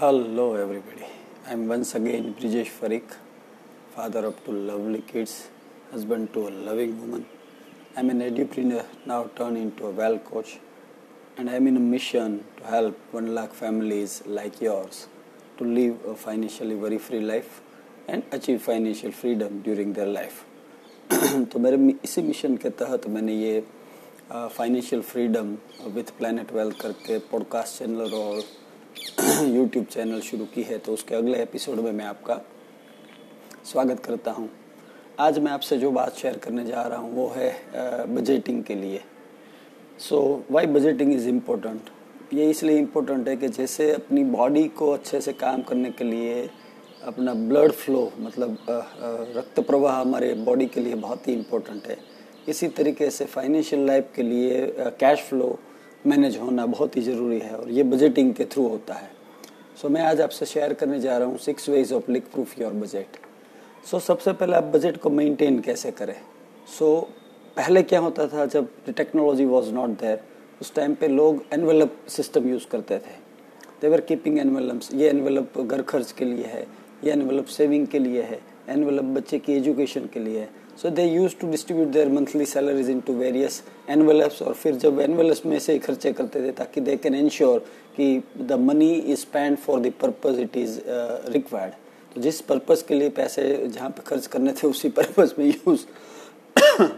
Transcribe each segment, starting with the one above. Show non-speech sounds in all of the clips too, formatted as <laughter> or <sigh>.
Hello everybody I am once again Brijesh Fareek father of two lovely kids husband to a loving woman I am an entrepreneur now turn into a wealth coach and I am in a mission to help one lakh families like yours to live a financially worry free life and achieve financial freedom during their life तो मेरे इसी मिशन के तहत मैंने ये financial freedom with planet wealth करके podcast channel और यूट्यूब चैनल शुरू की है तो उसके अगले एपिसोड में मैं आपका स्वागत करता हूँ। आज मैं आपसे जो बात शेयर करने जा रहा हूँ, वो है बजटिंग के लिए। So why budgeting is important ये इसलिए इम्पोर्टेंट है कि जैसे अपनी बॉडी को अच्छे से काम करने के लिए अपना ब्लड फ्लो मतलब रक्त प्रवाह हमारे बॉडी के लिए बहुत ही इम्पोर्टेंट है। इसी तरीके से फाइनेंशियल लाइफ के लिए कैश फ्लो मैनेज होना बहुत ही ज़रूरी है और ये बजटिंग के थ्रू होता है। सो so, मैं आज आपसे शेयर करने जा रहा हूँ six ways of leak proof your budget so सबसे पहले आप बजट को मेंटेन कैसे करें? सो so, पहले क्या होता था जब टेक्नोलॉजी वॉज़ नॉट देयर उस टाइम पे लोग एनवेलप सिस्टम यूज़ करते थे। देवर कीपिंग एनवेलप्स ये एनवेलप घर खर्च के लिए है ये एनवेलप सेविंग के लिए है एनवेलप बच्चे की एजुकेशन के लिए है। So they use to distribute their monthly salaries into various envelopes और फिर जब एनवेलप्स में से खर्चे करते थे ताकि दे कैन इंश्योर कि the money is spend for the purpose it is required तो जिस पर्पज के लिए पैसे जहाँ पे खर्च करने थे, उसी पर्पज में यूज़ <coughs>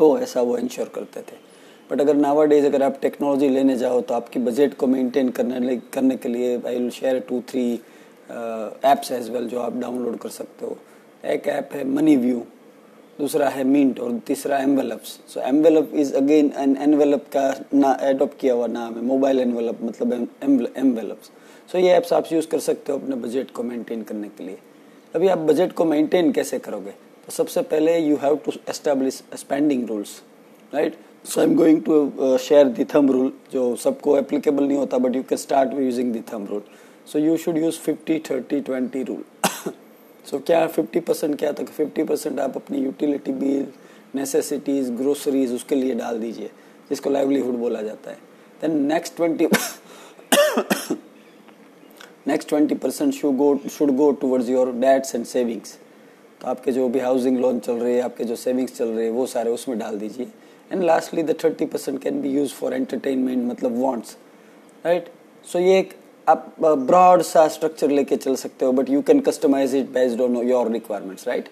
हो, ऐसा वो इंश्योर करते थे। बट अगर नावा डेज़ अगर आप टेक्नोलॉजी लेने जाओ तो आपकी बजट को मेंटेन करने करने के लिए I will share two three apps as well जो आप डाउनलोड कर सकते हो। एक ऐप है मनी व्यू दूसरा है मिंट और तीसरा envelopes so envelope is again an envelope का ना एडोप्ट किया हुआ नाम है मोबाइल एनवेलप मतलब एम्वेलप्स सो ये ऐप्स आप यूज़ कर सकते हो अपने बजट को मेंटेन करने के लिए. अभी आप बजट को मेंटेन कैसे करोगे? तो सबसे पहले you have to establish spending rules right so I am going to share the thumb rule जो सबको एप्लीकेबल नहीं होता but you can start using the thumb rule so you should use fifty thirty twenty rule so so, क्या fifty percent क्या तो fifty percent आप अपनी utility bill necessities groceries उसके लिए डाल दीजिए जिसको लाइवलीहुड बोला जाता है। Then next twenty next twenty percent should go should go towards your debts and savings तो आपके जो भी हाउसिंग लोन चल रहे हैं आपके जो सेविंग्स चल रहे हैं वो सारे उसमें डाल दीजिए। And lastly the thirty percent can be use for entertainment मतलब वॉन्ट्स राइट सो ये एक आप ब्रॉड सा स्ट्रक्चर लेके चल सकते हो but you can customize it based on your requirements right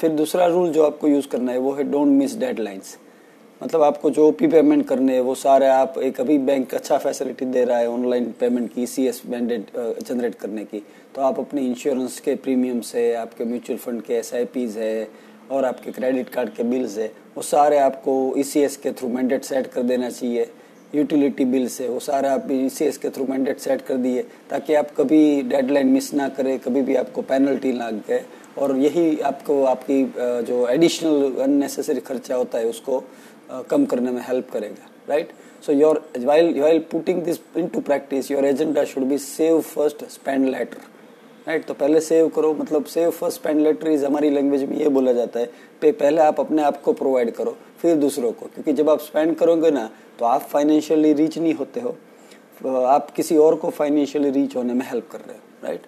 फिर दूसरा रूल जो आपको यूज़ करना है, वो है डोंट मिस डेडलाइंस मतलब आपको जो पी पेमेंट करने हैं, वो सारे आप एक अभी बैंक अच्छा फैसिलिटी दे रहा है ऑनलाइन पेमेंट की सी एस मैंडेट जनरेट करने की तो आप अपने इंश्योरेंस के प्रीमियम से आपके म्यूचुअल फंड के एस आई पीज़ है, और आपके क्रेडिट कार्ड के बिल्स है, वो सारे आपको ई सी एस के थ्रू मैंडेट सेट कर देना चाहिए। यूटिलिटी बिल से, वो सारे आप ई के थ्रू मैंडेट सेट कर दिए, ताकि आप कभी डेडलाइन मिस ना करें, कभी भी आपको पेनल्टी ना गए, और यही आपको आपकी जो एडिशनल अननेसेसरी खर्चा होता है, उसको कम करने में हेल्प करेगा right so your while while putting this into practice, your agenda should be save first, spend later. Right तो पहले सेव करो मतलब save first spend later is हमारी लैंग्वेज में ये बोला जाता है, पे पहले आप अपने आप को प्रोवाइड करो, फिर दूसरों को, क्योंकि जब आप स्पेंड करोगे ना तो आप फाइनेंशियली रीच नहीं होते हो। आप किसी और को फाइनेंशियली रीच होने में हेल्प कर रहे हो राइट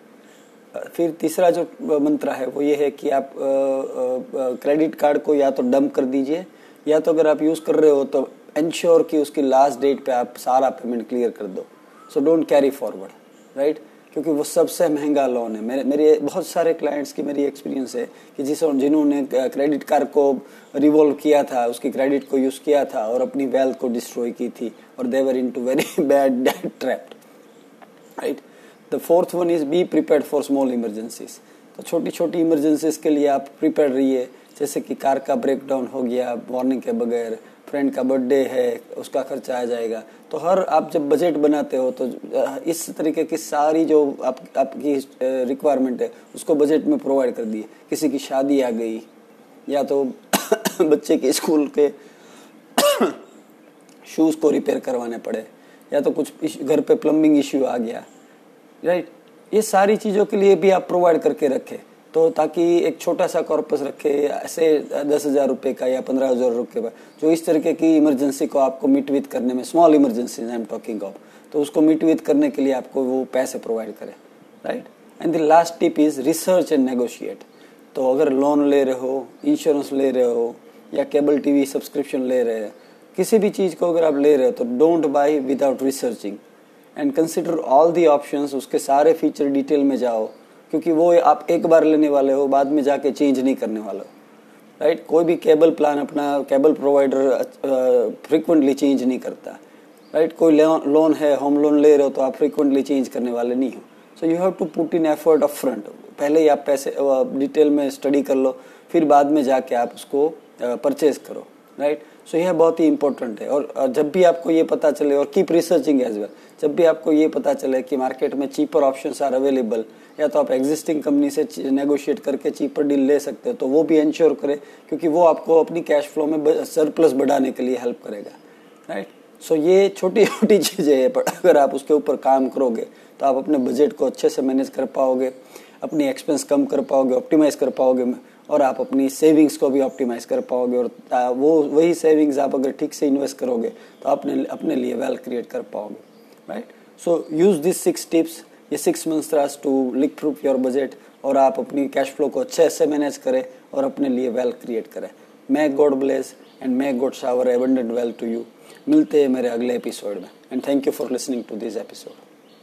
फिर तीसरा जो मंत्र है, वो ये है कि आप क्रेडिट कार्ड को या तो डंप कर दीजिए, या तो अगर आप यूज़ कर रहे हो तो इंश्योर कि उसकी लास्ट डेट पे आप सारा पेमेंट क्लियर कर दो। So don't carry forward right क्योंकि वो सबसे महँगा लोन है। मेरे मेरे बहुत सारे क्लाइंट्स की मेरी एक्सपीरियंस है कि जिस जिन्होंने क्रेडिट कार्ड को रिवॉल्व किया था, उसकी क्रेडिट को यूज़ किया था और अपनी वेल्थ को डिस्ट्रॉय की थी और they were into very bad trapped right the fourth one is be prepare for small emergencies तो छोटी छोटी इमरजेंसीज के लिए आप प्रिपेयर रहिए। जैसे कि कार का ब्रेक डाउन हो गया वार्निंग के बगैर फ्रेंड का बर्थडे है, उसका खर्चा आ जाएगा। तो हर आप जब बजट बनाते हो तो इस तरीके की सारी जो आप, आपकी रिक्वायरमेंट है, उसको बजट में प्रोवाइड कर दिए। किसी की शादी आ गई, या तो <coughs> बच्चे के स्कूल के <coughs> शूज़ को रिपेयर करवाने पड़े, या तो कुछ घर पे प्लम्बिंग इश्यू आ गया। राइट ये सारी चीज़ों के लिए भी आप प्रोवाइड करके रखें। तो ताकि एक छोटा सा कॉर्पस रखे, ऐसे दस हज़ार रुपये का या पंद्रह हज़ार रुपये का। जो इस तरीके की इमरजेंसी को आपको मीट विथ करने में small emergency I am talking of तो उसको मीट मिटवित करने के लिए आपको वो पैसे प्रोवाइड करे right and the last tip is research and negotiate तो अगर लोन ले रहे हो इंश्योरेंस ले रहे हो, या केबल टीवी सब्सक्रिप्शन ले रहे हैं, किसी भी चीज़ को अगर आप ले रहे हो तो don't buy without researching and consider all the options उसके सारे फीचर डिटेल में जाओ क्योंकि वो आप एक बार लेने वाले हो, बाद में जाके चेंज नहीं करने वाले हो। राइट? कोई भी केबल प्लान अपना केबल प्रोवाइडर फ्रिक्वेंटली चेंज नहीं करता। राइट? कोई लोन है होम लोन ले रहे हो तो आप फ्रिक्वेंटली चेंज करने वाले नहीं हो। So you have to put in effort up front पहले ही आप पैसे डिटेल में स्टडी कर लो, फिर बाद में जाके आप उसको परचेज करो। राइट सो यह बहुत ही इंपॉर्टेंट है। और जब भी आपको ये पता चले, और कीप रिसर्चिंग एज वेल जब भी आपको ये पता चले कि मार्केट में चीपर ऑप्शंस आर अवेलेबल या तो आप एग्जिस्टिंग कंपनी से नेगोशिएट करके चीपर डील ले सकते हो तो वो भी इंश्योर करें क्योंकि वो आपको अपनी कैश फ्लो में सरप्लस बढ़ाने के लिए हेल्प करेगा राइट सो so, ये छोटी <laughs> छोटी चीज़ें हैं पर अगर आप उसके ऊपर काम करोगे तो आप अपने बजट को अच्छे से मैनेज कर पाओगे अपनी एक्सपेंस कम कर पाओगे ऑप्टिमाइज कर पाओगे और आप अपनी सेविंग्स को भी ऑप्टिमाइज कर पाओगे और वो वही सेविंग्स आप अगर ठीक से इन्वेस्ट करोगे तो आपने अपने लिए वेल्थ क्रिएट कर पाओगे right so use this six tips ये six months to leak proof your budget और आप अपनी कैश फ्लो को अच्छे से मैनेज करें और अपने लिए वेल्थ क्रिएट करें। May God bless and may God shower एवं वेल्थ टू यू मिलते हैं मेरे अगले एपिसोड में। And thank you for listening to this episode